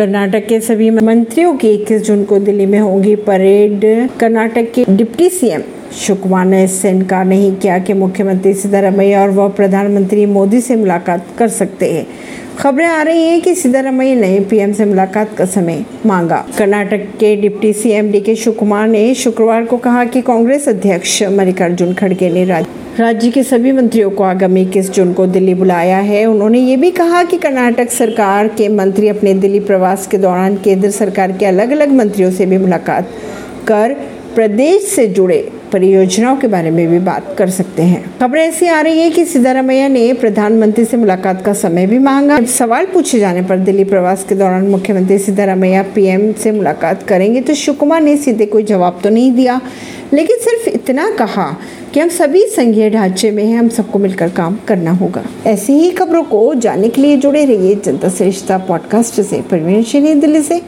कर्नाटक के सभी मंत्रियों की इक्कीस जून को दिल्ली में होगी परेड। कर्नाटक के डिप्टी सीएम शुकुमार ने इससे इनकार नहीं किया कि मुख्यमंत्री सिद्धारमैया और वह प्रधानमंत्री मोदी से मुलाकात कर सकते हैं। खबरें आ रही हैं कि सिद्धारमैया ने पीएम से मुलाकात का समय मांगा। कर्नाटक के डिप्टी सीएम डी के शिवकुमार ने शुक्रवार को कहा कि कांग्रेस अध्यक्ष मल्लिकार्जुन खड़गे ने राज्य के सभी मंत्रियों को आगामी इक्कीस जून को दिल्ली बुलाया है। उन्होंने ये भी कहा कि कर्नाटक सरकार के मंत्री अपने दिल्ली प्रवास के दौरान केंद्र सरकार के अलग अलग मंत्रियों से भी मुलाकात कर प्रदेश से जुड़े परियोजनाओं के बारे में भी बात कर सकते हैं। खबरें ऐसी आ रही है कि सिद्धारमैया ने प्रधानमंत्री से मुलाकात का समय भी मांगा। सवाल पूछे जाने पर दिल्ली प्रवास के दौरान मुख्यमंत्री सिद्धारमैया पीएम से मुलाकात करेंगे तो शिवकुमार ने सीधे कोई जवाब तो नहीं दिया। लेकिन सिर्फ़ इतना कहा कि हम सभी संघीय ढांचे में हैं, हम सबको मिलकर काम करना होगा। ऐसी ही खबरों को जानने के लिए जुड़े रहिए जनता श्रेष्ठता पॉडकास्ट से। परवीन दिल्ली से।